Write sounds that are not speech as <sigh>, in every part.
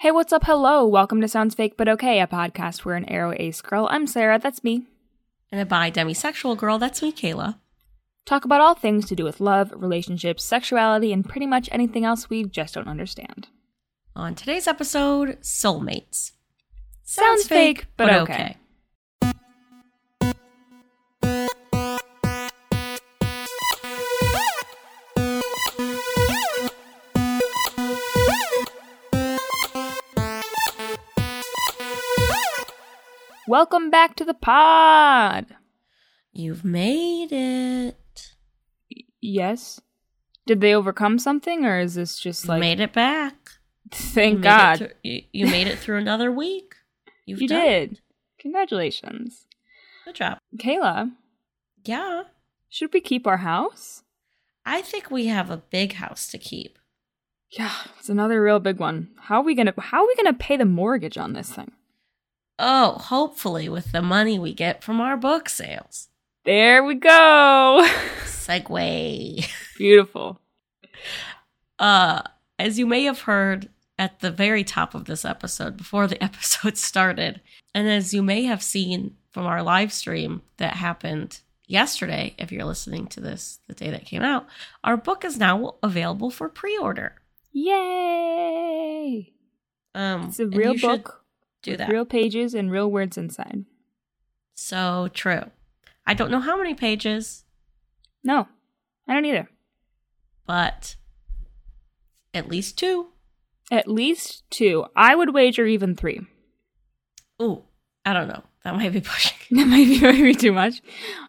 Hey, what's up? Hello. Welcome to Sounds Fake But Okay, a podcast where an aro ace girl, I'm Sarah, that's me, And a bi demisexual girl, that's me, Kayla. talk about all things to do with love, relationships, sexuality, and pretty much anything else we just don't understand. On today's episode, soulmates. Sounds fake, but okay. Welcome back to the pod. You've made it. Yes. Did they overcome something, or is this just You like made it back. thank You God through- you, you made it through another week. You've you did? it. Congratulations, Good job. Kayla. Yeah. Should we keep our house? I think we have a big house to keep. Yeah, it's another real big one. How are we gonna How are we gonna pay the mortgage on this thing? Oh, hopefully with the money we get from our book sales. There we go. <laughs> segue. Beautiful. <laughs> Uh, as you may have heard at the very top of this episode, before the <laughs> episode started, and as you may have seen from our live stream that happened yesterday, if you're listening to this the day that came out, our book is now available for pre-order. Yay! Um, It's a real book Do that. real pages and real words inside. so true. I don't know how many pages, No, I don't either. but at least two. At least two. I would wager even three. Ooh, I don't know. That might be <laughs> pushing. <laughs> That might be maybe too much.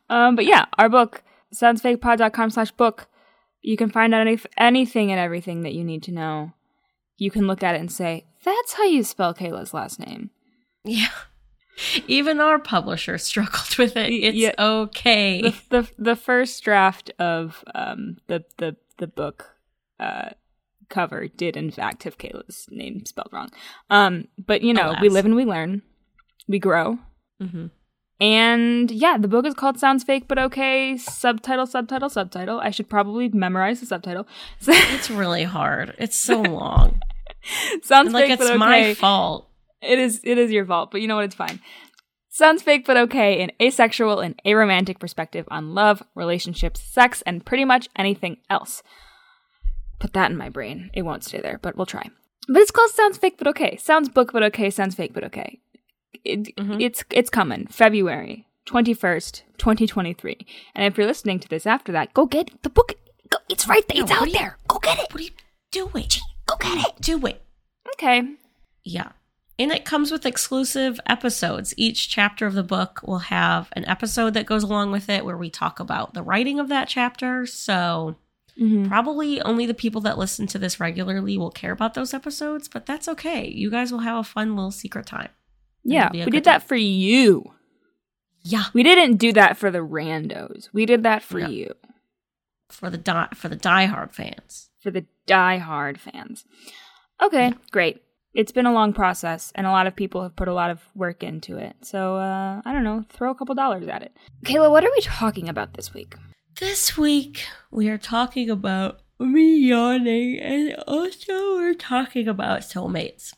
Um, but yeah, our book, soundsfakepod.com slash book. You can find out any, anything and everything that you need to know. You can look at it and say, that's how you spell Kayla's last name. Yeah. Even our publisher struggled with it. It's Yeah. okay. The, the, the first draft of um, the, the, the book uh, cover did, in fact, have Kayla's name spelled wrong. Um, but, you know, we live and we learn, we grow. hmm And yeah, the book is called Sounds Fake But Okay. Subtitle, subtitle, subtitle. I should probably memorize the subtitle. <laughs> It's really hard. It's so long. <laughs> Sounds And, like fake it's but okay. my fault. It is it is your fault, but you know what? It's fine. Sounds fake but okay. An asexual and aromantic perspective on love, relationships, sex, and pretty much anything else. Put that in my brain. It won't stay there, but we'll try. But it's called Sounds Fake But Okay. Sounds book but okay. Sounds fake but okay. It, Mhm. It's it's coming February twenty first, twenty twenty three. And if you're listening to this after that, go get the book. Go, it's right there. It's out you- there. Go get it. What are you doing? Go get it. Do it. Okay. Yeah. And it comes with exclusive episodes. Each chapter of the book will have an episode that goes along with it where we talk about the writing of that chapter. So Mhm. probably only the people that listen to this regularly will care about those episodes, but that's okay. You guys will have a fun little secret time. Yeah, It'll be a we did that for you. Yeah. We didn't do that for the randos. We did that for No. you, For the die for the diehard fans. For the die-hard fans. Okay, great. It's been a long process, and a lot of people have put a lot of work into it. So, uh, I don't know, throw a couple dollars at it. Kayla, what are we talking about this week? This week we are talking about me yawning and also we're talking about soulmates.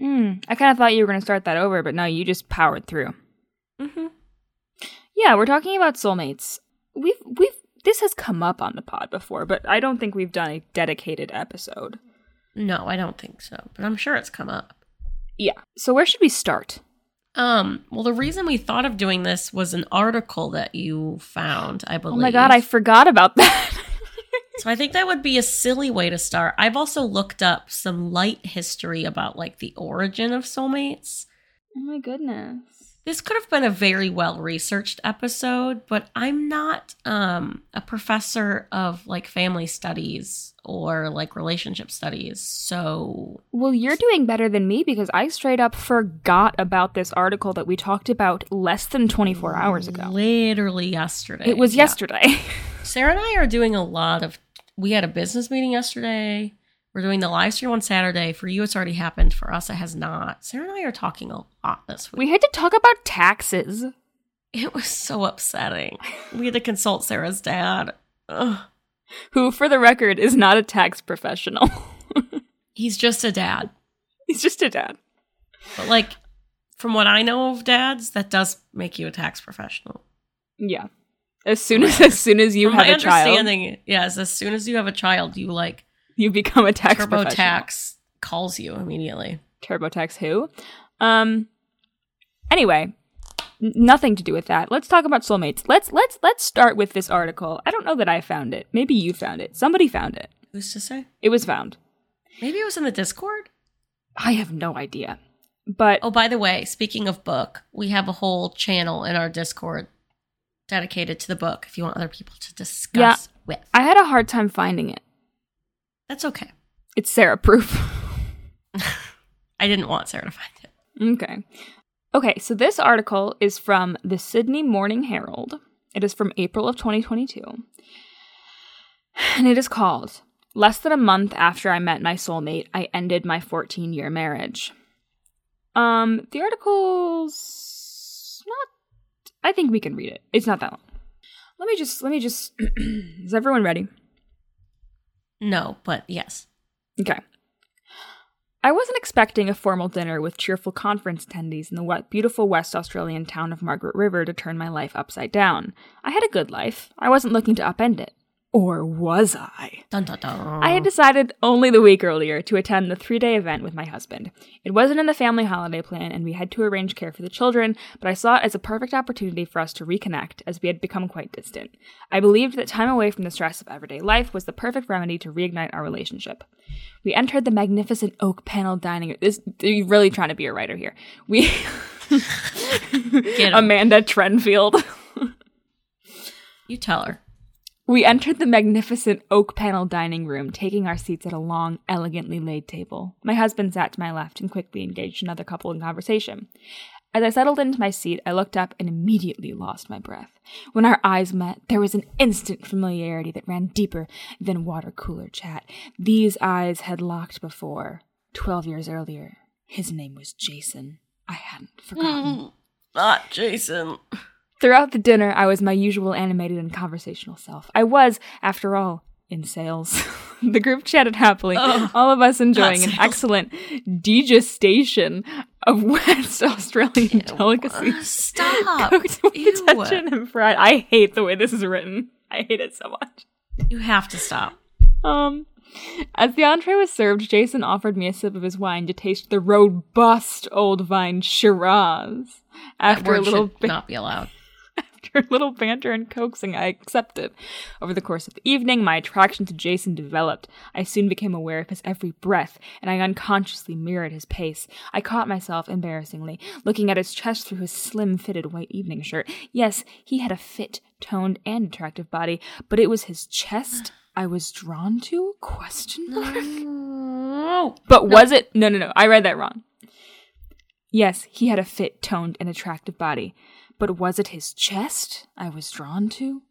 Mm, I kind of thought you were going to start that over, but no, you just powered through. Mm-hmm. Yeah, we're talking about soulmates. We've we've this has come up on the pod before, but I don't think we've done a dedicated episode. No, I don't think so, but I'm sure it's come up. Yeah. So where should we start? Um, well, the reason we thought of doing this was an article that you found, I believe. Oh my god, I forgot about that. <laughs> So I think that would be a silly way to start. I've also looked up some light history about like the origin of soulmates. oh my goodness. This could have been a very well researched episode, but I'm not um, a professor of like family studies or like relationship studies. So, Well, you're doing better than me because I straight up forgot about this article that we talked about less than 24 hours ago. literally yesterday. It was Yeah. yesterday. <laughs> Sarah and I are doing a lot of. We had a business meeting yesterday. We're doing the live stream on Saturday. For you, it's already happened. For us, it has not. Sarah and I are talking a lot this week. we had to talk about taxes. It was so upsetting. We had to consult Sarah's dad. Ugh. Who, for the record, is not a tax professional. <laughs> He's just a dad. He's just a dad. But like, from what I know of dads, that does make you a tax professional. Yeah. As soon as as soon as you From have my a child, yes, as soon as you have a child, you like <laughs> you become a tax. TurboTax calls you immediately. TurboTax who? Um. Anyway, n- nothing to do with that. Let's talk about soulmates. Let's let's let's start with this article. I don't know that I found it. Maybe you found it. Somebody found it. Who's to say? It was found. Maybe it was in the Discord. I have no idea. But Oh, by the way, speaking of book, we have a whole channel in our Discord dedicated to the book. If you want other people to discuss with, I had a hard time finding it. That's okay. It's Sarah proof. <laughs> <laughs> I didn't want Sarah to find it. Okay. Okay, so this article is from the Sydney Morning Herald. It is from April of 2022. And it is called Less than a month after I met my soulmate, I ended my 14 year marriage. Um, the article's not I think we can read it. It's not that long. Let me just let me just <clears throat> is everyone ready? No, but yes. Okay. I wasn't expecting a formal dinner with cheerful conference attendees in the wet, beautiful West Australian town of Margaret River to turn my life upside down. I had a good life. I wasn't looking to upend it. Or was I? Dun dun dun. I had decided only the week earlier to attend the three day event with my husband. It wasn't in the family holiday plan, and we had to arrange care for the children, but I saw it as a perfect opportunity for us to reconnect, as we had become quite distant. I believed that time away from the stress of everyday life was the perfect remedy to reignite our relationship. We entered the magnificent oak paneled dining room. This you're really trying to be a writer here. We. <laughs> <laughs> Amanda Trenfield. <laughs> you tell her. We entered the magnificent oak paneled dining room, taking our seats at a long, elegantly laid table. My husband sat to my left and quickly engaged another couple in conversation. As I settled into my seat, I looked up and immediately lost my breath. When our eyes met, there was an instant familiarity that ran deeper than water cooler chat. These eyes had locked before, twelve years earlier. His name was Jason. I hadn't forgotten. <laughs> Not Jason. Throughout the dinner, I was my usual animated and conversational self. I was, after all, in sales. <laughs> the group chatted happily, Oh, all of us enjoying an excellent degustation of <laughs> West Australian delicacies. <laughs> Stop. Cooked with Ew. attention and fried. I hate the way this is written. I hate it so much. You have to stop. Um, as the entree was served, Jason offered me a sip of his wine to taste the robust old vine Shiraz. That After a little should not be allowed. After <laughs> little banter and coaxing, I accepted. Over the course of the evening, my attraction to Jason developed. I soon became aware of his every breath, and I unconsciously mirrored his pace. I caught myself, embarrassingly, looking at his chest through his slim fitted white evening shirt. Yes, he had a fit, toned, and attractive body, but it was his chest I was drawn to? Question mark? No. But was it? No, no, no. I read that wrong. Yes, he had a fit, toned, and attractive body. But was it his chest I was drawn to?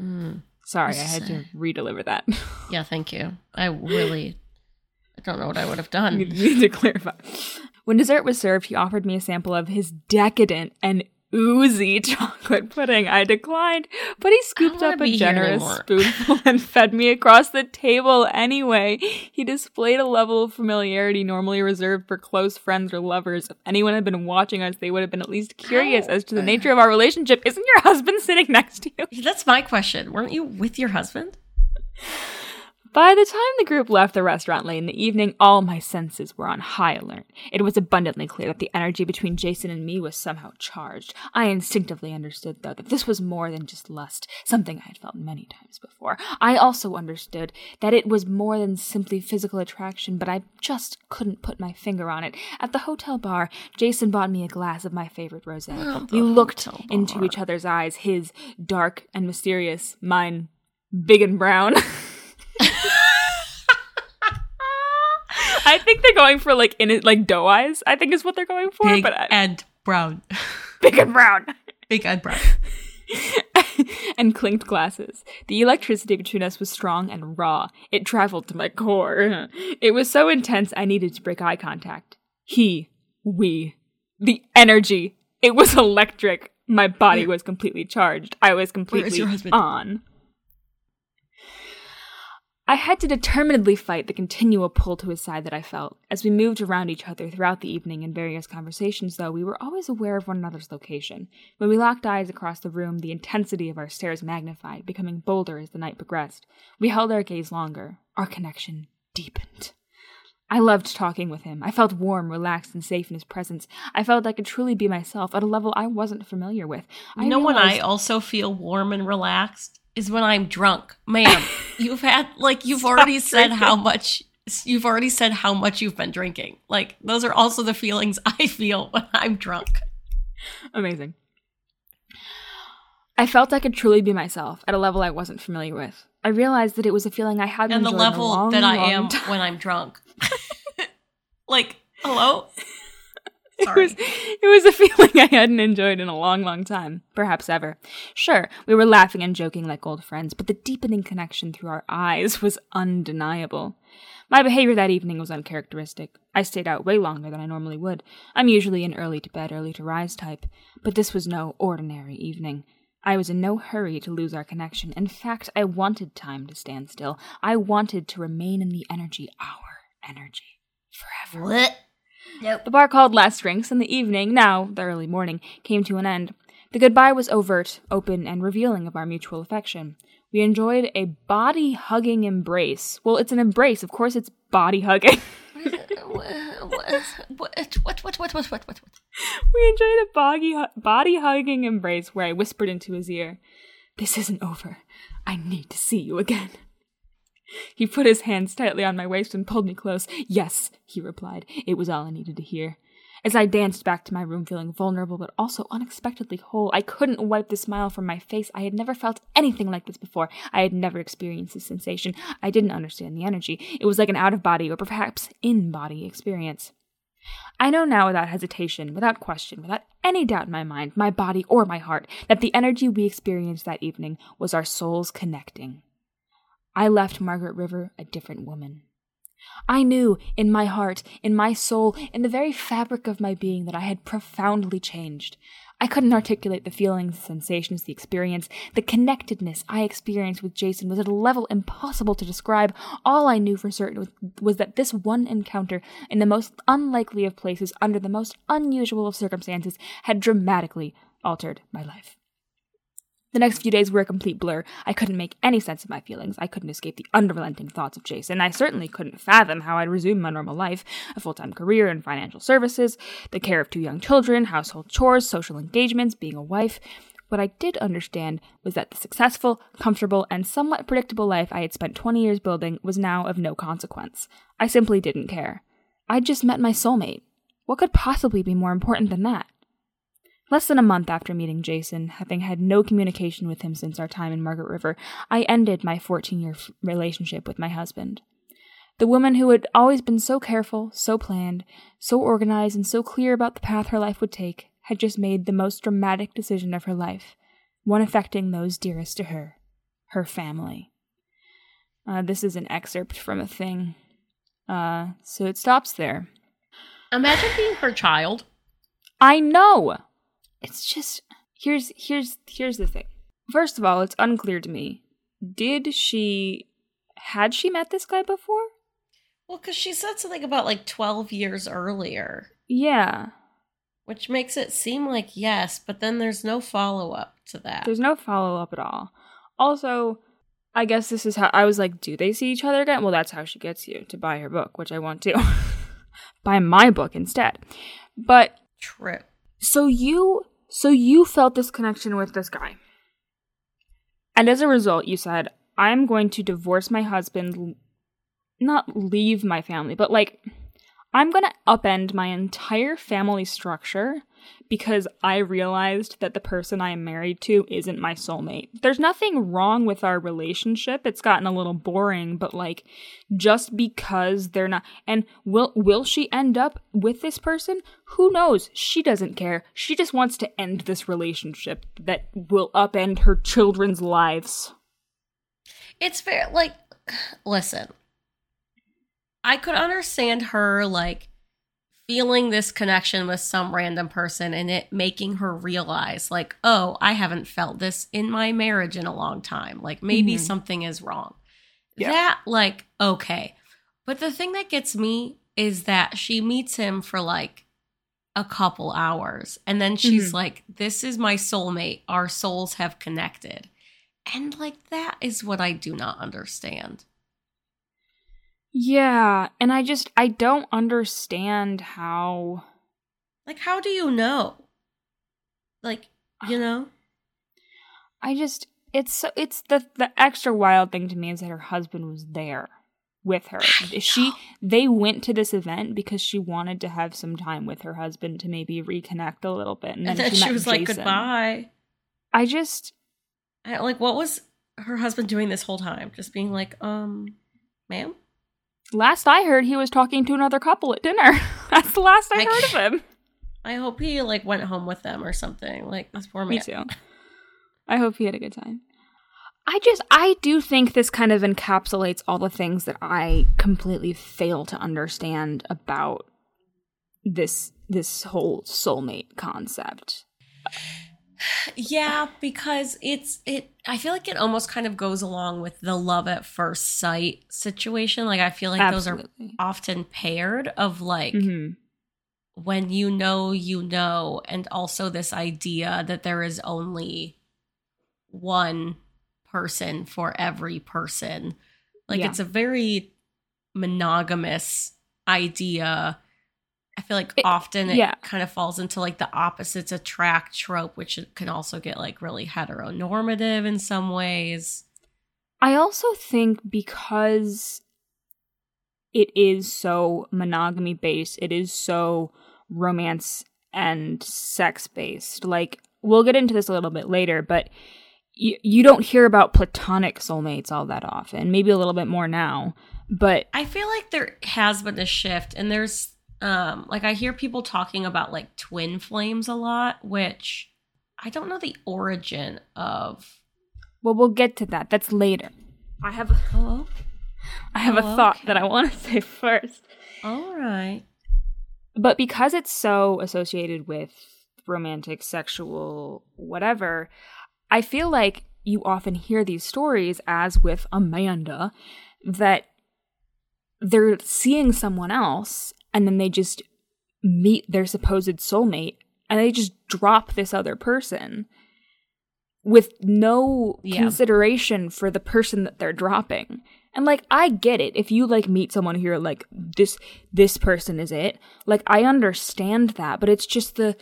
Mm. Sorry, I had to redeliver that. <laughs> Yeah, thank you. I really, I don't know what I would have You done. need to clarify. When dessert was served, he offered me a sample of his decadent and oozy <laughs> chocolate pudding. I declined, but he scooped up a generous <laughs> spoonful and fed me across the table anyway. He displayed a level of familiarity normally reserved for close friends or lovers. If anyone had been watching us, they would have been at least curious as to the nature of our relationship. Isn't your <laughs> husband sitting next to you? That's my question. Weren't you with your husband? By the time the group left the restaurant late in the evening, all my senses were on high alert. It was abundantly clear that the energy between Jason and me was somehow charged. I instinctively understood, though, that this was more than just lust, something I had felt many times before. I also understood that it was more than simply physical attraction, but I just couldn't put my finger on it. At the hotel bar, Jason bought me a glass of my favorite rosé. We looked into each other's eyes, his dark and mysterious, mine big and brown. <laughs> I think they're going for like in it like doe eyes. I think is what they're going for, Big but I, and brown. <laughs> big and brown Big and brown. <laughs> and clinked glasses. The electricity between us was strong and raw. It traveled to my core. It was so intense I needed to break eye contact. He, we, the energy. It was electric. My body was completely charged. I was completely on. I had to determinedly fight the continual pull to his side that I felt. As we moved around each other throughout the evening in various conversations, though, we were always aware of one another's location. When we locked eyes across the room, the intensity of our stares magnified, becoming bolder as the night progressed. We held our gaze longer. Our connection deepened. I loved talking with him. I felt warm, relaxed, and safe in his presence. I felt I could truly be myself at a level I wasn't familiar with. I You know when I also feel warm and relaxed is when I'm drunk. Ma'am, <laughs> you've had like you've already said how much you've already said how much you've been drinking. Like those are also the feelings <laughs> I feel when I'm drunk. Amazing. I felt I could truly be myself at a level I wasn't familiar with. I realized that it was a feeling I hadn't And the enjoyed in a level long, that I am <laughs> time. when I'm drunk. like, hello? <laughs> It was, it was a feeling I hadn't enjoyed in a long, long time, perhaps ever. Sure, we were laughing and joking like old friends, but the deepening connection through our eyes was undeniable. My behavior that evening was uncharacteristic. I stayed out way longer than I normally would. I'm usually an early to bed, early to rise type, but this was no ordinary evening. I was in no hurry to lose our connection. In fact, I wanted time to stand still. I wanted to remain in the energy, our energy, forever. What? Nope. The bar called last drinks in the evening, now the early morning, came to an end. The goodbye was overt, open, and revealing of our mutual affection. We enjoyed a body hugging embrace. Well, it's an embrace, of course, it's body hugging. <laughs> what, what, what, what, what, what, what? We enjoyed a boggy, body hugging embrace where I whispered into his ear, This isn't over. I need to see you again. He put his hands tightly on my waist and pulled me close. Yes, he replied. It was all I needed to hear. As I danced back to my room feeling vulnerable but also unexpectedly whole, I couldn't wipe the smile from my face. I had never felt anything like this before. I had never experienced this sensation. I didn't understand the energy. It was like an out of body or perhaps in body experience. I know now without hesitation, without question, without any doubt in my mind, my body or my heart, that the energy we experienced that evening was our souls connecting. I left Margaret River a different woman. I knew in my heart, in my soul, in the very fabric of my being that I had profoundly changed. I couldn't articulate the feelings, the sensations, the experience. The connectedness I experienced with Jason was at a level impossible to describe. All I knew for certain was, was that this one encounter, in the most unlikely of places, under the most unusual of circumstances, had dramatically altered my life. The next few days were a complete blur. I couldn't make any sense of my feelings. I couldn't escape the unrelenting thoughts of Jason. I certainly couldn't fathom how I'd resume my normal life a full time career in financial services, the care of two young children, household chores, social engagements, being a wife. What I did understand was that the successful, comfortable, and somewhat predictable life I had spent 20 years building was now of no consequence. I simply didn't care. I'd just met my soulmate. What could possibly be more important than that? Less than a month after meeting Jason, having had no communication with him since our time in Margaret River, I ended my 14 year relationship with my husband. The woman who had always been so careful, so planned, so organized, and so clear about the path her life would take had just made the most dramatic decision of her life, one affecting those dearest to her, her family. Uh, this is an excerpt from a thing. Uh, so it stops there. Imagine being her child. I know. It's just here's here's here's the thing. First of all, it's unclear to me. Did she had she met this guy before? Well, because she said something about like 12 years earlier, Yeah. which makes it seem like yes, but then there's no follow up to that. There's no follow up at all. Also, I guess this is how I was like, do they see each other again? Well, that's how she gets you to buy her book, which I want to. <laughs> buy my book instead. But True. So you so you felt this connection with this guy. And as a result, you said, I'm going to divorce my husband, not leave my family, but like I'm going to upend my entire family structure because I realized that the person I am married to isn't my soulmate. There's nothing wrong with our relationship. It's gotten a little boring, but like just because they're not and will will she end up with this person? Who knows? She doesn't care. She just wants to end this relationship that will upend her children's lives. It's fair. Like, <sighs> listen, I could understand her like feeling this connection with some random person and it making her realize, like, oh, I haven't felt this in my marriage in a long time. Like, maybe Mhm. something is wrong. Yeah. That, like, okay. But the thing that gets me is that she meets him for like a couple hours. And then she's Mhm. like, This is my soulmate. Our souls have connected. And like, that is what I do not understand. Yeah, and I just I don't understand how Like, how do you know? Like, you <sighs> know? I just it's so it's the the extra wild thing to me is that her husband was there with her. <sighs> She they went to this event because she wanted to have some time with her husband to maybe reconnect a little bit, and then, And then she, she, was like, Jason. Goodbye. I just I, like, what was her husband doing this whole time? Just being like, um, ma'am? Last I heard he was talking to another couple at dinner. <laughs> That's the last I Like- heard of him. I hope he like went home with them or something. Like this poor man. Me too. I hope he had a good time. I just I do think this kind of encapsulates all the things that I completely fail to understand about this this whole soulmate concept. Yeah, because it's it I feel like it almost kind of goes along with the love at first sight situation. Like I feel like those are often paired of like Mhm. when you know you know and also this idea that there is only one person for every person. Like Yeah. it's a very monogamous idea. I feel like often it yeah. kind of falls into like the opposites attract trope, which can also get like really heteronormative in some ways. I also think because it is so monogamy based, it is so romance and sex based. Like we'll get into this a little bit later, but you you don't hear about platonic soulmates all that often. Maybe a little bit more now, but I feel like there has been a shift and there's um like I hear people talking about like twin flames a lot, which I don't know the origin of. well, we'll get to that. That's later. I have Oh, I have a Oh, thought okay. that I want to say first. all right. but because it's so associated with romantic, sexual, whatever, I feel like you often hear these stories, as with Amanda, that they're seeing someone else and then they just meet their supposed soulmate and they just drop this other person with no Yeah. consideration for the person that they're dropping. And like I get it if you like meet someone here like this this person is it. Like I understand that, but it's just the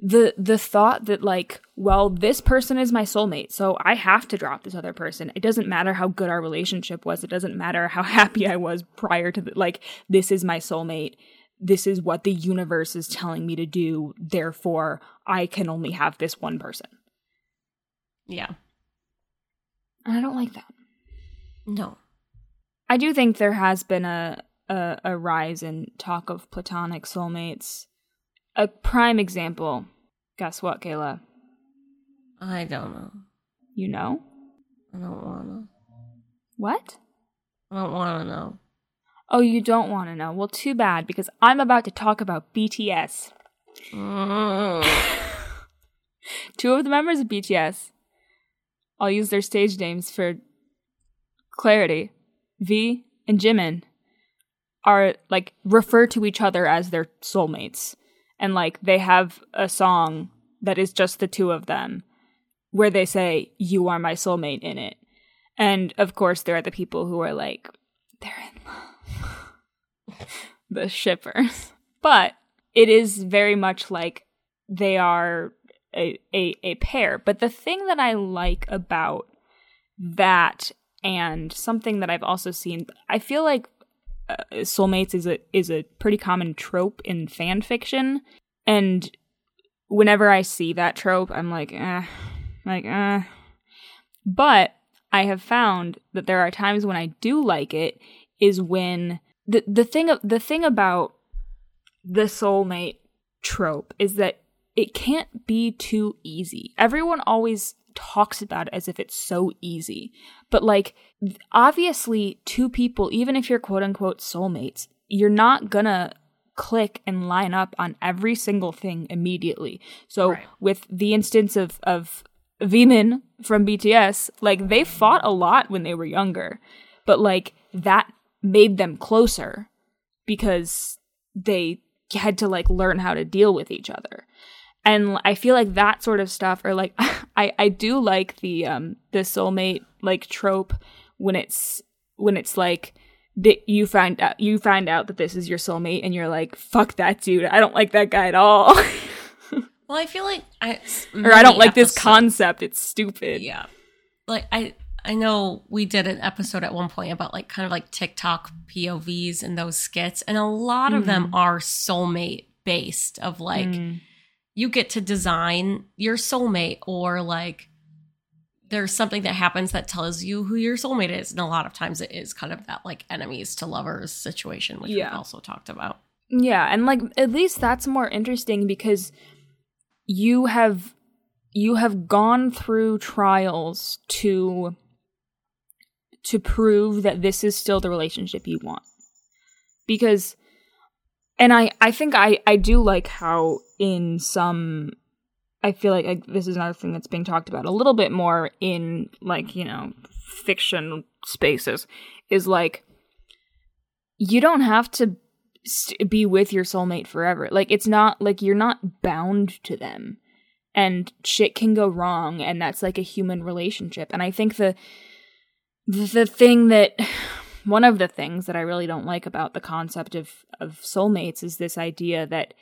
the the thought that like well this person is my soulmate so i have to drop this other person. It doesn't matter how good our relationship was. It doesn't matter how <laughs> happy i was prior to the, like this is my soulmate. This is what the universe is telling me to do. Therefore i can only have this one person. Yeah. and i don't like that. No. i do think there has been a a, a rise in talk of platonic soulmates a prime example guess what kayla I don't know. you know I don't want to. what I don't want to know. Oh, you don't want to know? Well, too bad, because I'm about to talk about BTS. Mm. <laughs> Two of the members of BTS, I'll use their stage names for clarity, V and Jimin, are like refer to each other as their soulmates. And like they have a song that is just the two of them where they say, You are my soulmate in it. And of course, there are the people who are like, They're in love. <laughs> the shippers. But it is very much like they are a, a, a pair. But the thing that I like about that and something that I've also seen, I feel like uh, soulmates is a is a pretty common trope in fan fiction, and whenever I see that trope, I'm like, eh, like, eh. But I have found that there are times when I do like it is when the the thing the thing about the soulmate trope is that it can't be too easy. Everyone always talks about it as if it's so easy. But like obviously two people even if you're quote unquote soulmates, you're not gonna click and line up on every single thing immediately. So Right. with the instance of of Vmin from BTS, like they fought a lot when they were younger. but like that made them closer because they had to like learn how to deal with each other and i feel like that sort of stuff or like <laughs> i i do like the um the soulmate like trope when it's when it's like that you find out you find out that this is your soulmate and you're like fuck that dude. I don't like that guy at all. <laughs> Well, I feel like I or i don't like this concept. It's stupid. Yeah. Like I I know we did an episode at one point about like kind of like TikTok POVs and those skits and a lot of them are soulmate based of like Mm. You get to design your soulmate or like there's something that happens that tells you who your soulmate is and a lot of times it is kind of that like enemies to lovers situation which Yeah. we've also talked about. Yeah, and like at least that's more interesting because you have you have gone through trials to to prove that this is still the relationship you want. Because and I I think I I do like how in some I feel like, like this is another thing that's being talked about a little bit more in like, you know, fiction spaces is like you don't have to st- be with your soulmate forever. Like it's not like you're not bound to them. And shit can go wrong and that's like a human relationship. And I think the the thing that <sighs> one of the things that I really don't like about the concept of of soulmates is this idea that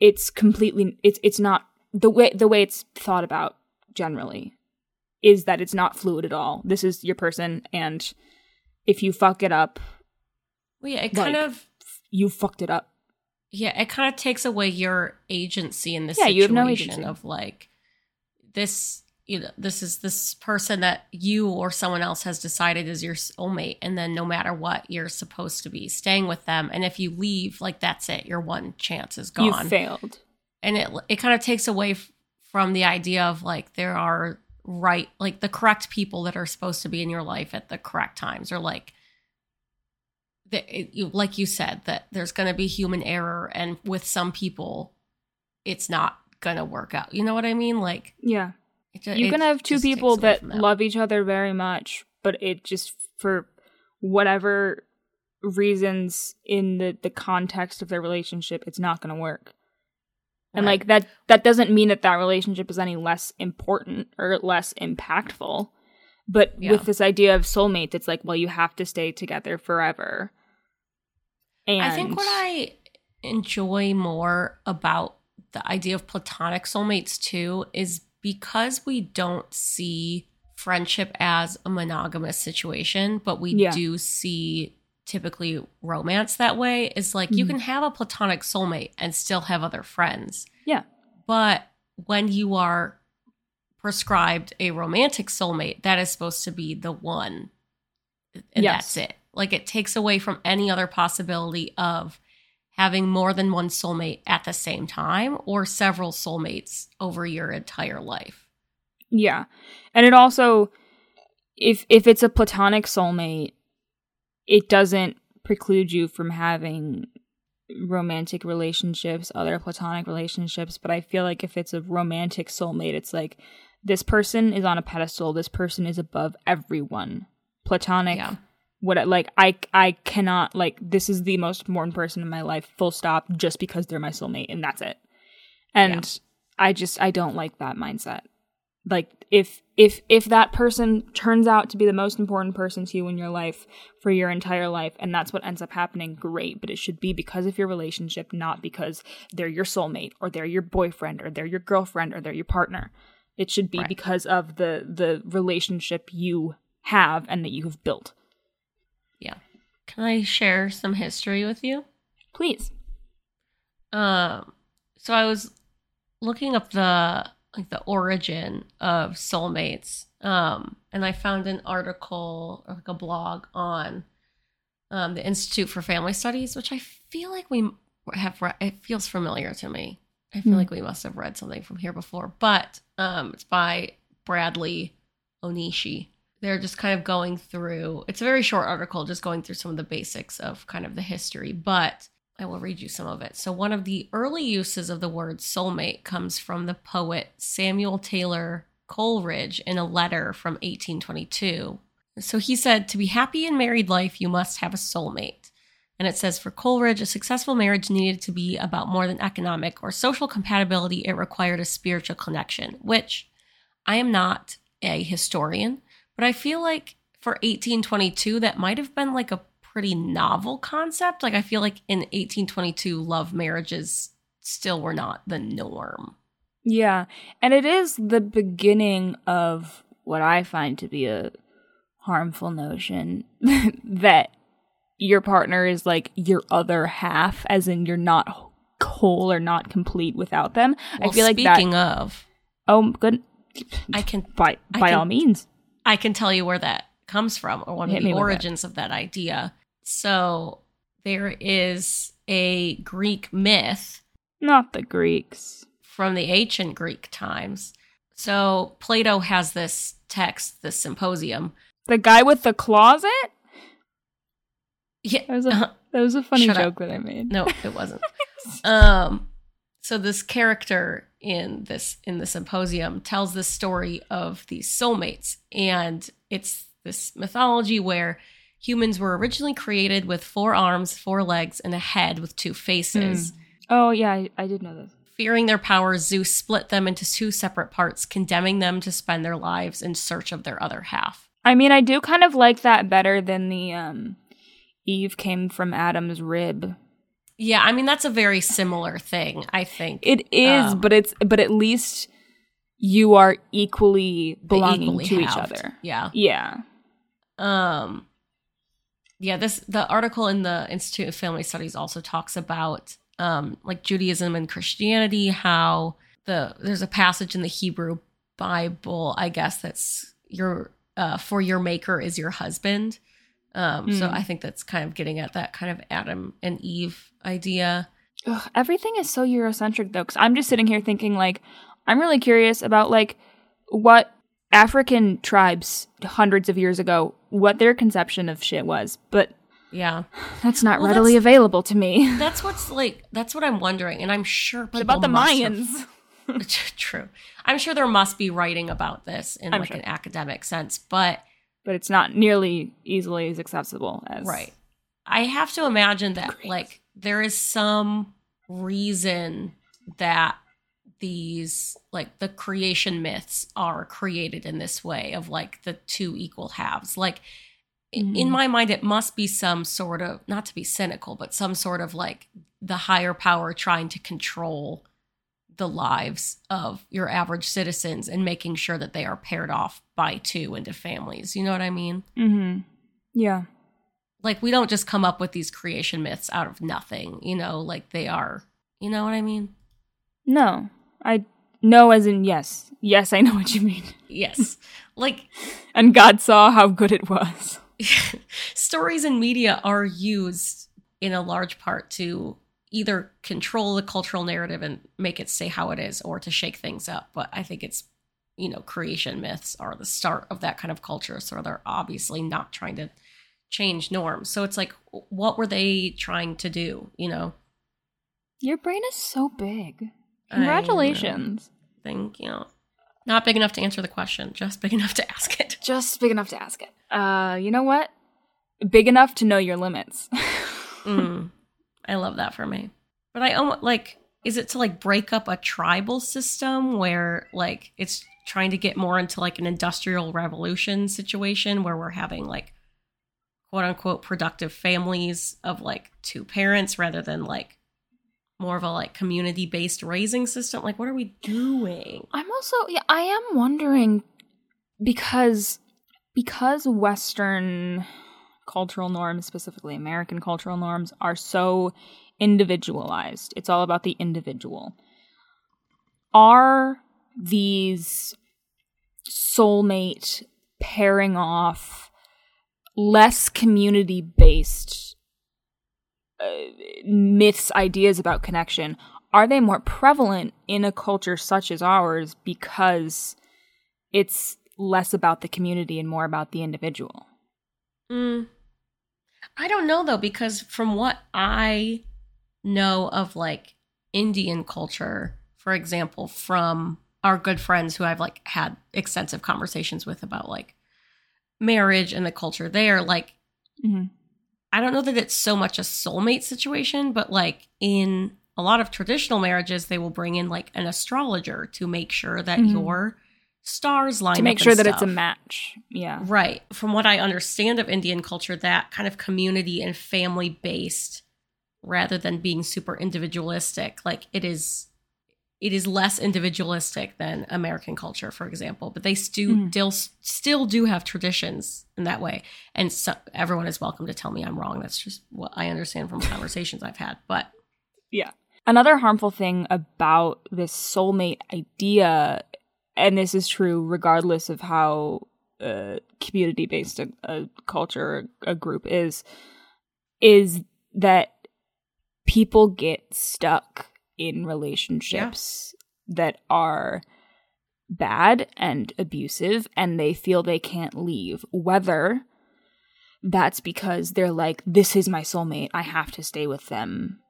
it's completely it's it's not the way the way it's thought about generally is that it's not fluid at all. This is your person and if you fuck it up, Well, yeah, it kind Like, of you fucked it up. Yeah, it kind of takes away your agency in this Yeah, you have no situation agency. of like this. You know, this is this person that you or someone else has decided is your soulmate, and then no matter what, you're supposed to be staying with them. And if you leave, like that's it, your one chance is gone You failed. and it it kind of takes away f- from the idea of like there are right like the correct people that are supposed to be in your life at the correct times, or like the, it, you, like you said that there's going to be human error and with some people it's not going to work out you know what i mean like Yeah. It, ju- You can have two people that love each other very much, but it just for whatever reasons in the the context of their relationship, it's not going to work. And Right. like that that doesn't mean that that relationship is any less important or less impactful. But Yeah. with this idea of soulmates, it's like, well, you have to stay together forever. And I think what I enjoy more about the idea of platonic soulmates too is because we don't see friendship as a monogamous situation, but we Yeah. do see typically romance that way is like you Mhm. can have a platonic soulmate and still have other friends. Yeah. But when you are prescribed a romantic soulmate, that is supposed to be the one. And Yes. that's it. Like it takes away from any other possibility of having more than one soulmate at the same time or several soulmates over your entire life. Yeah. And it also if if it's a platonic soulmate, it doesn't preclude you from having romantic relationships, other platonic relationships, but I feel like if it's a romantic soulmate, it's like this person is on a pedestal, this person is above everyone. Platonic Yeah. What like I I cannot like this is the most important person in my life full stop just because they're my soulmate and that's it. And I just I don't like that mindset. Like if if if that person turns out to be the most important person to you in your life for your entire life and that's what ends up happening, great, but it should be because of your relationship, not because they're your soulmate or they're your boyfriend or they're your girlfriend or they're your partner. It should be Right. because of the the relationship you have and that you have built. Can I share some history with you? Please. Um, so I was looking up the like the origin of soulmates, um, and I found an article or like a blog on um, the Institute for Family Studies, which I feel like we have. Re- it feels familiar to me. I feel Hmm. like we must have read something from here before, but um, it's by Bradley Onishi. They're just kind of going through. It's a very short article, just going through some of the basics of kind of the history, but I will read you some of it. So, one of the early uses of the word soulmate comes from the poet Samuel Taylor Coleridge in a letter from 1822. So he said, to be happy in married life, you must have a soulmate. And it says for Coleridge, a successful marriage needed to be about more than economic or social compatibility. It required a spiritual connection, which I am not a historian, but I feel like for 1822, that might have been like a pretty novel concept. Like, I feel like in 1822, love marriages still were not the norm. Yeah. And it is the beginning of what I find to be a harmful notion <laughs> that your partner is like your other half, as in you're not whole or not complete without them. Well, I feel like that. speaking of, Oh, good. I can By I by can- all means. I can tell you where that comes from or one Hit of the origins of that idea. So there is a Greek myth Not the Greeks. from the ancient Greek times. So Plato has this text, this symposium. The guy with the closet? Yeah, That was a that was a funny Shut up. joke that I made. no, it wasn't. <laughs> um, so this character in this in the symposium tells the story of these soulmates, and it's this mythology where humans were originally created with four arms, four legs, and a head with two faces. Oh yeah, I, I did know this. Fearing their powers, Zeus split them into two separate parts, condemning them to spend their lives in search of their other half. I mean, I do kind of like that better than the um Eve came from Adam's rib. Yeah, I mean that's a very similar thing, I think. It is, Um, but it's but at least you are equally belonging equally to each other. Yeah. Yeah. Um yeah, this the article in the Institute of Family Studies also talks about um like Judaism and Christianity, how the there's a passage in the Hebrew Bible, I guess that's your uh for your maker is your husband. Um so Mm. I think that's kind of getting at that kind of Adam and Eve idea. Ugh, everything is so Eurocentric though, because I'm just sitting here thinking like I'm really curious about like what African tribes hundreds of years ago, what their conception of shit was, but Yeah. <sighs> that's not Well, readily that's- available to me. <laughs> That's what's like that's what I'm wondering and I'm sure What about the must have- Mayans? <laughs> True. I'm sure there must be writing about this in I'm like sure. an academic sense, but But it's not nearly easily as accessible as right. I have to imagine that Great. like there is some reason that these like the creation myths are created in this way of like the two equal halves. Like i- in Mhm. my mind it must be some sort of not to be cynical, but some sort of like the higher power trying to control the lives of your average citizens and making sure that they are paired off by two into families. You know what I mean? Mm-hmm. Yeah. Like we don't just come up with these creation myths out of nothing, you know, like they are, you know what I mean? No. I no as in yes. Yes, I know what you mean. <laughs> Yes. like And God saw how good it was. <laughs> stories and media are used in a large part to either control the cultural narrative and make it stay how it is or to shake things up. But I think it's, you know, creation myths are the start of that kind of culture. So they're obviously not trying to change norms. So it's like, what were they trying to do? You know? Your brain is so big. Congratulations. Thank you. Not big enough to answer the question, just big <laughs> enough to ask it. Just big enough to ask it. Uh, you know what? Big enough to know your limits. <laughs> Mm, I love that for me. But I almost like, is it to like break up a tribal system where like it's trying to get more into like an industrial revolution situation where we're having like quote unquote productive families of like two parents rather than like more of a like community based raising system? Like, what are we doing? I'm also yeah, I am wondering because because Western cultural norms, specifically American cultural norms, are so individualized. It's all about the individual. Are these soulmate pairing off less community based uh, myths, ideas about connection? Are they more prevalent in a culture such as ours because it's less about the community and more about the individual? Mm. I don't know though, because from what I know of like Indian culture, for example, from our good friends who I've like had extensive conversations with about like marriage and the culture there, like hmm I don't know that it's so much a soulmate situation, but like in a lot of traditional marriages, they will bring in like an astrologer to make sure that Mhm. your stars line To make sure that it's a match. Yeah. Right. From what I understand of Indian culture, that kind of community and family based rather than being super individualistic. Like it is it is less individualistic than American culture, for example. But they stu- Mhm. still still do have traditions in that way. And so, everyone is welcome to tell me I'm wrong. That's just what I understand from conversations I've had. But yeah, Another harmful thing about this soulmate idea, and this is true regardless of how uh, community based a, a culture, a group is, is that people get stuck in relationships that are bad and abusive and they feel they can't leave. Whether that's because they're like, this is my soulmate, I have to stay with them.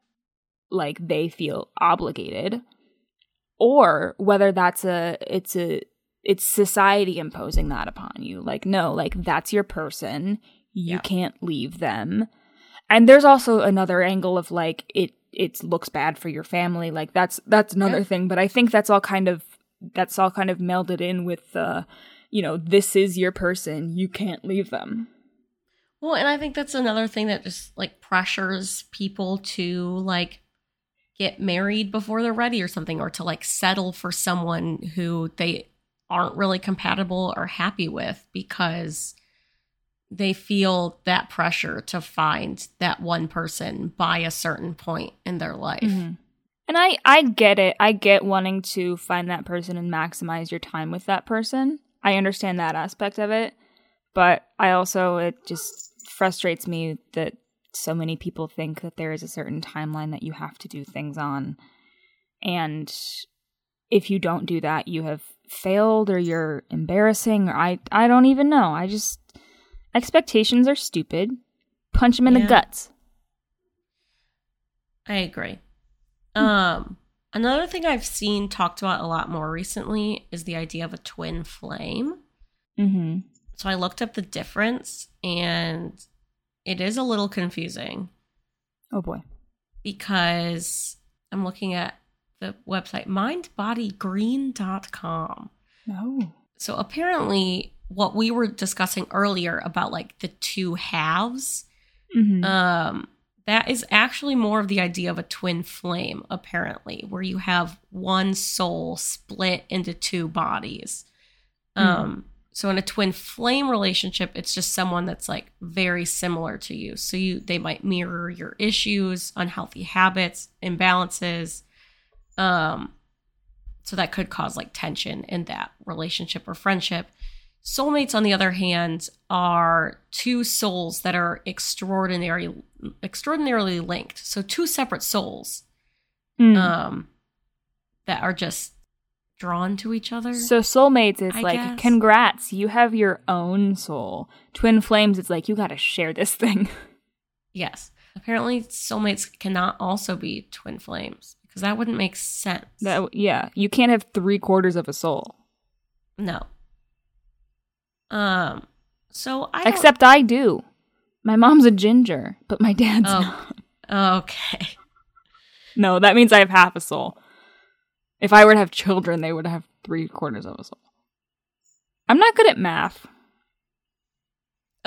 Like they feel obligated or whether that's a it's a it's society imposing that upon you. Like no like that's your person. You Yeah. can't leave them. And there's also another angle of like it it looks bad for your family. Like that's that's another Yeah. thing. But i think that's all kind of that's all kind of melded in with the you know this is your person. You can't leave them. Well, and I think that's another thing that just like pressures people to like get married before they're ready or something, or to like settle for someone who they aren't really compatible or happy with because they feel that pressure to find that one person by a certain point in their life. Mhm. And I I get it. I get wanting to find that person and maximize your time with that person. I understand that aspect of it, but I also it just frustrates me that so many people think that there is a certain timeline that you have to do things on. And if you don't do that, you have failed or you're embarrassing or I I don't even know. I just expectations are stupid. Punch them in Yeah. the guts. I agree. Um, another thing I've seen talked about a lot more recently is the idea of a twin flame. Mhm. So I looked up the difference and it is a little confusing Oh boy. because I'm looking at the website mindbodygreen.com. No. So apparently what we were discussing earlier about like the two halves Mhm. um that is actually more of the idea of a twin flame apparently where you have one soul split into two bodies um so in a twin flame relationship it's just someone that's like very similar to you so you they might mirror your issues unhealthy habits imbalances um so that could cause like tension in that relationship or friendship Soulmates, on the other hand, are two souls that are extraordinary, extraordinarily linked. So two separate souls Mm. um, that are just drawn to each other. So soulmates, it's I like, guess. congrats, you have your own soul. Twin flames, it's like you got to share this <laughs> thing. yes, apparently soulmates cannot also be twin flames because that wouldn't make sense. That yeah, you can't have three quarters of a soul. no. Um. So I Except I do. My mom's a ginger, but my dad's Oh. not. <laughs> okay. No, that means I have half a soul. If I were to have children, they would have three quarters of a soul. I'm not good at math.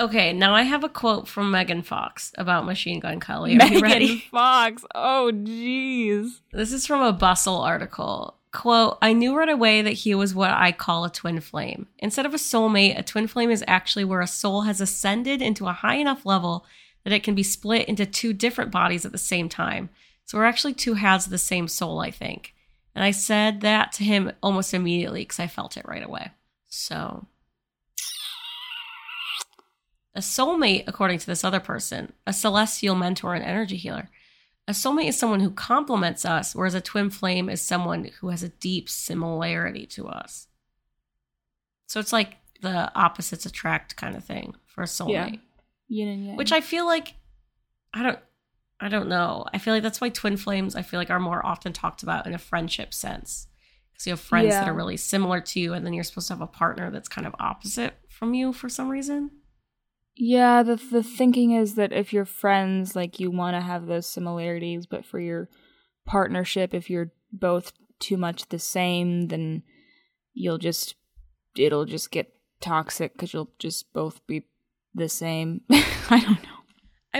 Okay, now I have a quote from Megan Fox about Machine Gun Kelly. Are you ready? Megan <laughs> Fox. Oh, jeez. This is from a Bustle article. Quote, I knew right away that he was what I call a twin flame. Instead of a soulmate, a twin flame is actually where a soul has ascended into a high enough level that it can be split into two different bodies at the same time. So we're actually two halves of the same soul, I think. And I said that to him almost immediately because I felt it right away. So, a soulmate, according to this other person, a celestial mentor and energy healer, a soulmate is someone who complements us, whereas a twin flame is someone who has a deep similarity to us. So it's like the opposites attract kind of thing for a soulmate. Yin and yang. Which I feel like I don't I don't know. I feel like that's why twin flames I feel like are more often talked about in a friendship sense. Cuz you have friends that are really similar to you, and then you're supposed to have a partner that's kind of opposite from you for some reason. Yeah, the the thinking is that if you're friends, like you want to have those similarities, but for your partnership, if you're both too much the same, then you'll just it'll just get toxic because you'll just both be the same. <laughs> I don't know.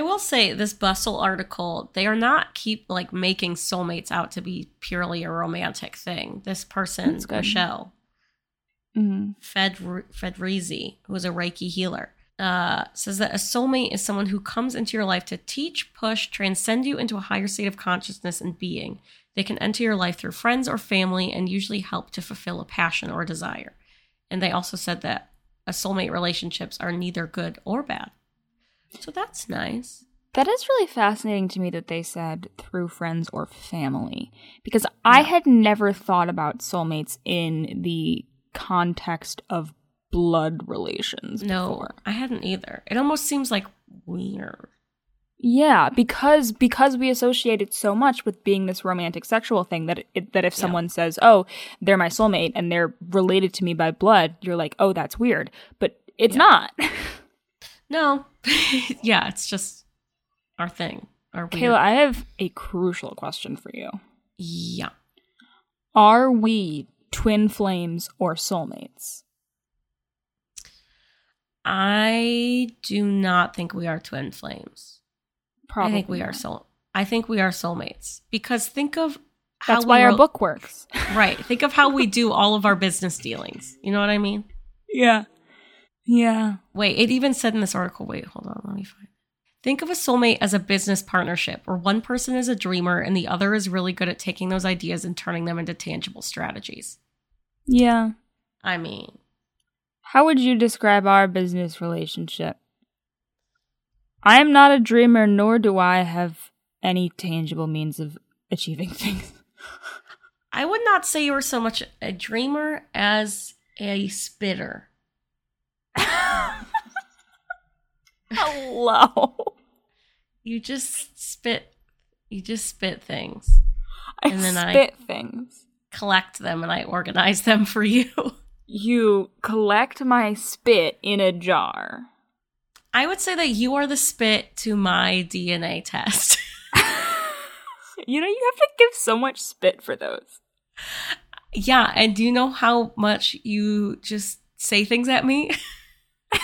I will say this bustle article, they are not keep like making soulmates out to be purely a romantic thing. This person. Michelle Mm. Fedr- Fedrizi, who is a Reiki healer, uh, says that a soulmate is someone who comes into your life to teach, push, transcend you into a higher state of consciousness and being. They can enter your life through friends or family and usually help to fulfill a passion or desire. And they also said that a soulmate relationships are neither good or bad. So that's nice. That is really fascinating to me that they said through friends or family because I had never thought about soulmates in the context of blood relations No, before. I hadn't either. It almost seems like weird. Yeah, because because we associate it so much with being this romantic sexual thing that it, that if Yeah. someone says, "Oh, they're my soulmate and they're related to me by blood," you're like, "Oh, that's weird." But it's Yeah. not. <laughs> No, <laughs> yeah, it's just our thing. Our. Kayla, I have a crucial question for you. Yeah. Are we twin flames or soulmates? I do not think we are twin flames. Probably. I think we are soul. I think we are soulmates because think of how That's why our book works. <laughs> right. Think of how we do all of our business dealings. You know what I mean? Yeah. Yeah. Wait, it even said in this article. Wait, hold on. Let me find. Think of a soulmate as a business partnership where one person is a dreamer and the other is really good at taking those ideas and turning them into tangible strategies. Yeah. I mean, How would you describe our business relationship? I am not a dreamer, nor do I have any tangible means of achieving <laughs> things. I would not say you were so much a dreamer as a spitter. Hello. You just spit. You just spit things, I And then I- spit things. collect them, and I organize them for you. You collect my spit in a jar. I would say that you are the spit to my DNA test. <laughs> You know, you have to give so much spit for those. yeah, and do you know how much you just say things at me? <laughs>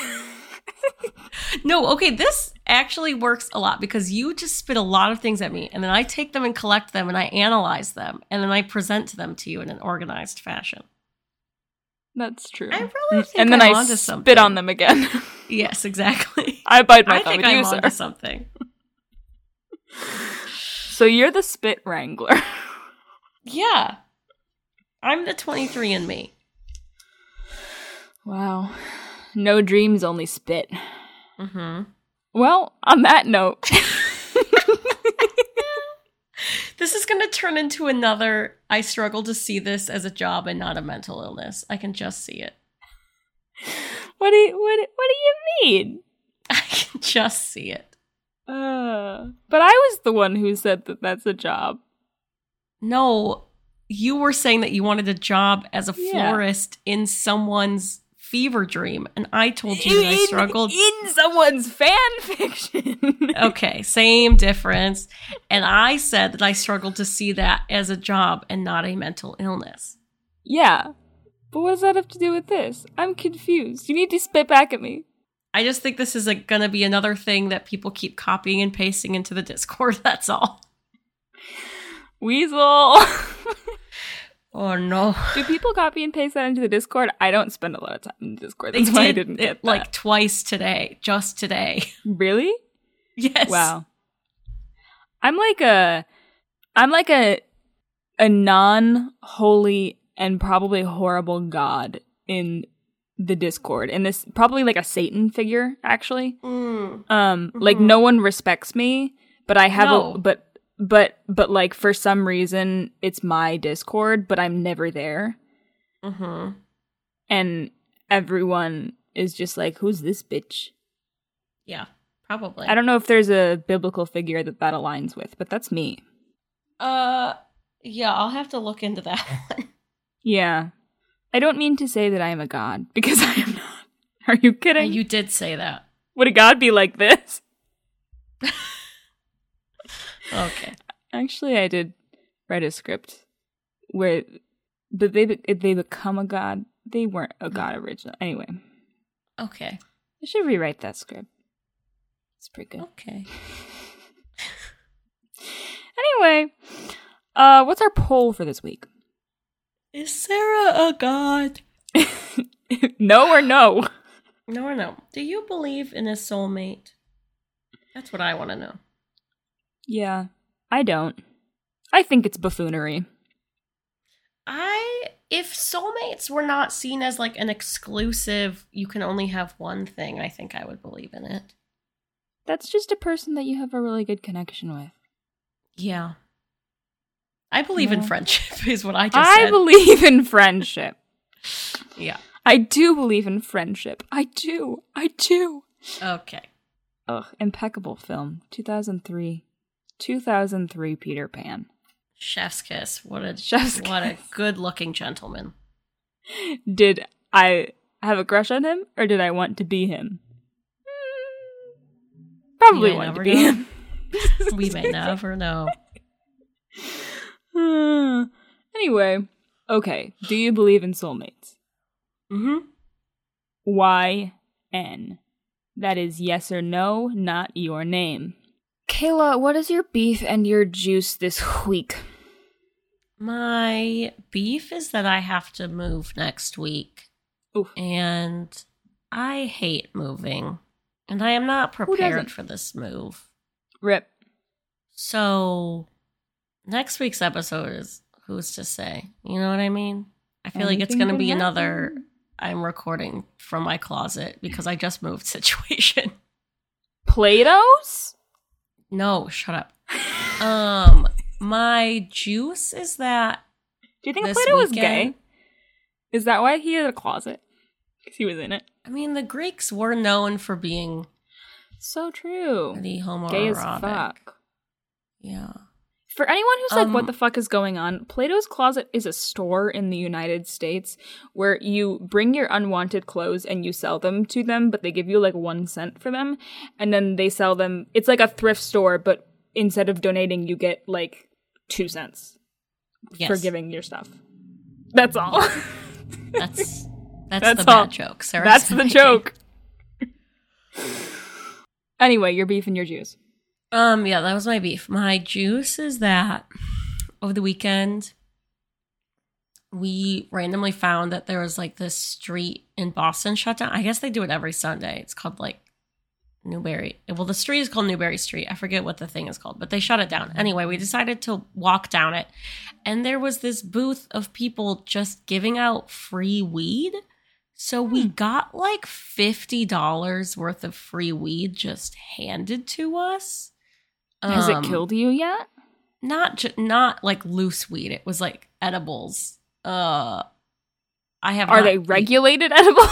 no, okay, this actually works a lot because you just spit a lot of things at me, and then I take them and collect them and I analyze them, and then I present them to you in an organized fashion. That's true. I really mm, think and then I'm I onto spit something. on them again. <laughs> Yes, exactly. I bite my I thumb think I'm you, onto sir. something. So you're the spit wrangler. Yeah. I'm the 23 and me. wow. No dreams, only spit. Mm-hmm. Well, on that note, <laughs> This is going to turn into another. I struggle to see this as a job and not a mental illness. I can just see it. what do you what what do you mean? I can just see it. Uh, but I was the one who said that that's a job. No, you were saying that you wanted a job as a Yeah. florist in someone's fever dream, and I told you that I struggled. in someone's fan <laughs> fiction. Okay, same difference. And I said that I struggled to see that as a job and not a mental illness. yeah, but what does that have to do with this? I'm confused. You need to spit back at me. I just think this is like, gonna be another thing that people keep copying and pasting into the Discord. <laughs> That's all. Weasel. <laughs> Oh no. do people copy and paste that into the Discord? I don't spend a lot of time in the Discord. They That's why I did didn't it get like twice today, just today. really. <laughs> Yes. Wow. I'm like a I'm like a a non-holy and probably horrible god in the Discord. And this probably like a Satan figure actually. Mm. Um like Mhm. no one respects me, but I have No. a but but but like for some reason it's my Discord, but I'm never there. hmm And everyone is just like who's this bitch? Yeah, probably. I don't know if there's a biblical figure that that aligns with, but that's me. Uh, yeah, I'll have to look into that. <laughs> Yeah. I don't mean to say that I am a god, <laughs> because I am not. Are you kidding? You did say that. Would a god be like this? <laughs> Okay. Actually, I did write a script where, but they be- they become a god. They weren't a god originally. Anyway, Okay. I should rewrite that script. It's pretty good. Okay. <laughs> Anyway, uh, what's our poll for this week? Is Sarah a god? <laughs> no or no? No or no? Do you believe in a soulmate? That's what I want to know. Yeah, I don't. I think it's buffoonery. I if soulmates were not seen as like an exclusive, you can only have one thing, I think I would believe in it. That's just a person that you have a really good connection with. Yeah. I believe in friendship <laughs> is what I just I said. believe in friendship. <laughs> yeah. I do believe in friendship. I do. I do. Okay. Ugh, impeccable film. 2003. 2003 Peter Pan. Chef's kiss. What a Chef's <laughs> what a good looking gentleman. Did I have a crush on him or did I want to be him? Probably wanted to never be know. him. <laughs> We may never know. <sighs> Anyway, okay. Do you believe in soulmates? Mm-hmm. Y N. That is yes or no, not your name. Kayla, what is your beef and your juice this week? My beef is that I have to move next week. Oof. And I hate moving. And I am not prepared for this move. Rip. So next week's episode is who's to say? You know what I mean? I feel like it's going to be another. I'm recording from my closet because I just moved <laughs> situation. Play-Dohs? No, shut up. Um my juice is that Do you think Plato was gay? Is that why he had a closet? Because he was in it. I mean the Greeks were known for being So true. pretty homoerotic. Gay as fuck. Yeah. For anyone who's like, what Um, the fuck is going on? Plato's Closet is a store in the United States where you bring your unwanted clothes and you sell them to them, but they give you like one cent for them. And then they sell them. It's like a thrift store, but instead of donating, you get like two cents Yes. for giving your stuff. That's all. <laughs> That's that's, That's the all. bad joke, Sarah. That's the <laughs> joke. <laughs> anyway, your beef and your juice. Um, yeah, that was my beef. My juice is that over the weekend we randomly found that there was like this street in Boston shut down. I guess they do it every Sunday. It's called like Newbury. Well, the street is called Newbury Street. I forget what the thing is called, but they shut it down. Anyway, we decided to walk down it, and there was this booth of people just giving out free weed. So we got like $50 worth of free weed just handed to us. Has Um, it killed you yet? Not not like loose weed. It was like edibles. Uh I have Are they regulated <laughs> edible?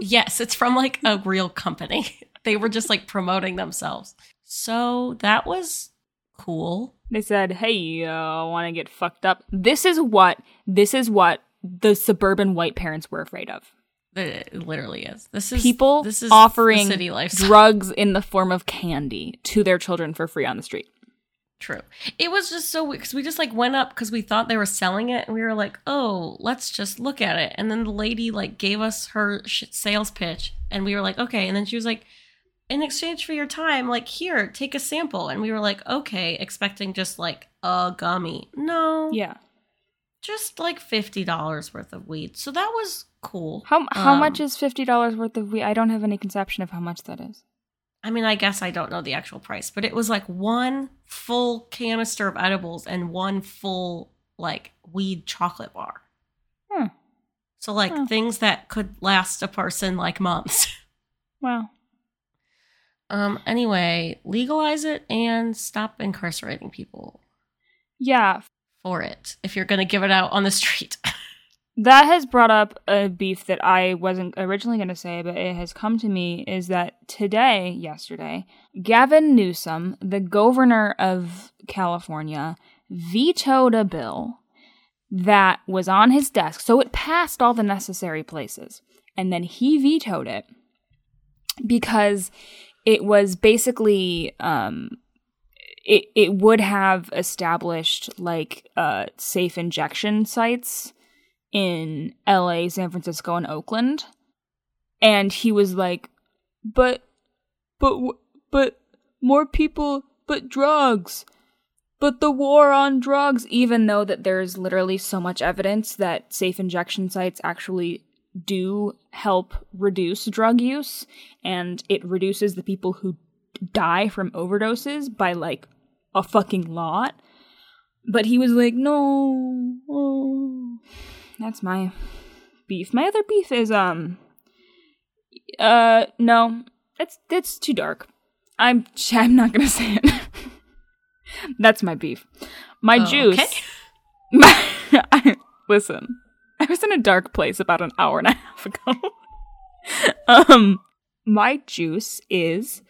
Yes, it's from like a real company. <laughs> they were just like promoting themselves. So that was cool. They said, "Hey, uh, want to get fucked up?" This is what this is what the suburban white parents were afraid of. It literally is. This is People this is offering city lifestyle. drugs in the form of candy to their children for free on the street. True. It was just so because we just like went up because we thought they were selling it, and we were like, "Oh, let's just look at it." And then the lady like gave us her sh- sales pitch, and we were like, "Okay." And then she was like, "In exchange for your time, like here, take a sample." And we were like, "Okay," expecting just like a gummy. No, Yeah. Just like fifty dollars worth of weed. So that was cool. How how Um, much is fifty dollars worth of weed? I don't have any conception of how much that is. I mean, I guess I don't know the actual price, but it was like one full canister of edibles and one full like weed chocolate bar. Hmm. So like things that could last a person like months. <laughs> Wow. um anyway, legalize it and stop incarcerating people Yeah, for it if you're going to give it out on the street. <laughs> that has brought up a beef that I wasn't originally going to say, but it has come to me is that today, yesterday, Gavin Newsom, the governor of California, vetoed a bill that was on his desk. So it passed all the necessary places. And then he vetoed it because it was basically um, it it would have established like uh, safe injection sites in L.A., San Francisco, and Oakland, and he was like, "But, but, but more people, but drugs." But the war on drugs, even though that there's literally so much evidence that safe injection sites actually do help reduce drug use and it reduces the people who die from overdoses by like a fucking lot. But he was like, no, oh. that's my beef. My other beef is, um, uh, no, that's, that's too dark. I'm, <laughs> I'm not gonna say it. <laughs> that's my beef. My Oh, juice. okay. <laughs> My, I, listen, I was in a dark place about an hour and a half ago. um, my juice is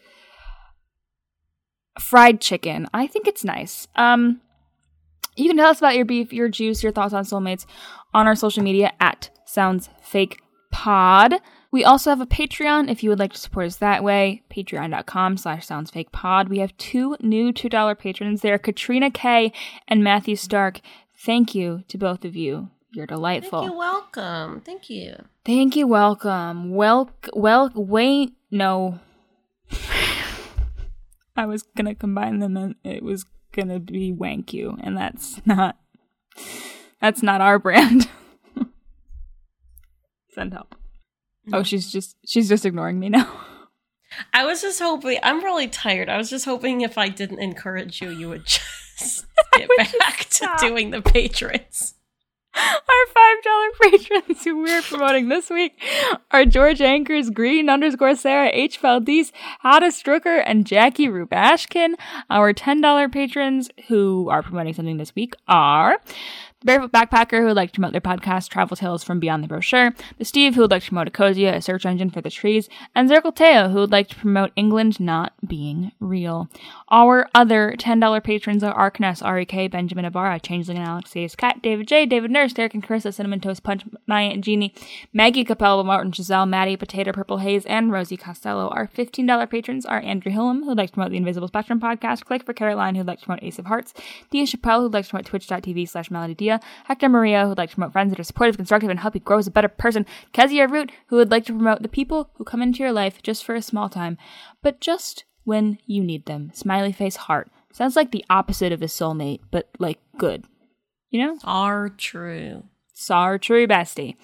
fried chicken. I think it's nice. Um, you can tell us about your beef, your juice, your thoughts on soulmates on our social media at Sounds Fake Pod. We also have a Patreon if you would like to support us that way. Patreon.com slash soundsfakepod. We have two new $2 patrons there, Katrina K and Matthew Stark. Thank you to both of you. You're delightful. Thank you. Welcome. Thank you. Thank you. Welcome. Well, well, wait. No. I was gonna combine them and it was gonna be wank you, and that's not. That's not our brand. <laughs> Send help. Mm-hmm. Oh, she's just she's just ignoring me now. I was just hoping. I'm really tired. I was just hoping if I didn't encourage you, you would <laughs> just <laughs> get would just back to doing the patrons. Our five dollar patrons who we're promoting this week are George Anchors, Green underscore Sarah, H. Valdez, Hada Strucker, and Jackie Rubashkin. Our ten dollar patrons who are promoting something this week are Barefoot Backpacker who would like to promote their podcast Travel Tales from Beyond the Brochure, the Steve who would like to promote Ecosia, a search engine for the trees, and Zirkle Teo who would like to promote England not being real. Our other $10 patrons are Arkness, R.E.K., Benjamin Ibarra, Changeling and Alex. Cat, David J., David Nurse, Derek and Carissa, Cinnamon Toast Punch, My Aunt Jeannie, Maggie Capella, Martin Giselle, Maddie, Potato Purple Haze, and Rosie Costello. Our $15 patrons are Andrew Hillam, who'd like to promote the Invisible Spectrum podcast, Click for Caroline, who'd like to promote Ace of Hearts, Dia Chappelle, who'd like to promote twitch.tv slash Hector Maria, who'd like to promote friends that are supportive, constructive, and help you grow as a better person, Kezia Root, who would like to promote the people who come into your life just for a small time, but just when you need them. Smiley face heart. Sounds like the opposite of a soulmate, but like good. You know? Are true. Sar true bestie.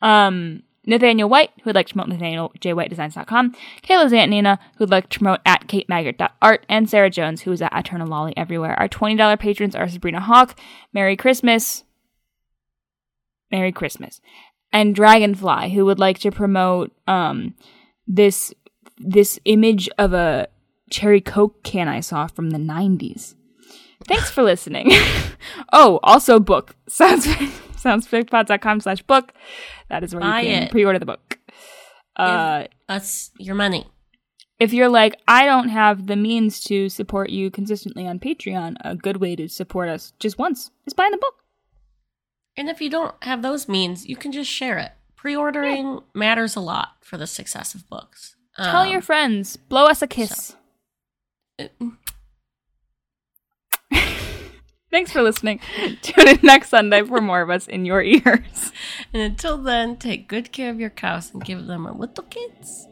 Um, Nathaniel White, who would like to promote NathanielJWhiteDesigns.com, Kayla's Aunt Nina, who would like to promote at KateMaggart.art, and Sarah Jones, who is at Eternal Lolly everywhere. Our $20 patrons are Sabrina Hawk, Merry Christmas, Merry Christmas, and Dragonfly, who would like to promote um this this image of a cherry coke can I saw from the 90s. Thanks for listening. <laughs> oh, also book. <laughs> Sounds soundsfakepod.com slash book. That is where you can it. pre-order the book. Uh, Us your money. if you're like, I don't have the means to support you consistently on Patreon, a good way to support us just once is buying the book. And if you don't have those means, you can just share it. Pre-ordering matters a lot for the success of books. Tell Um, your friends. Blow us a kiss. Thanks for listening. <laughs> Tune in next Sunday for more of us in your ears. And until then, take good care of your cows and give them a little kiss.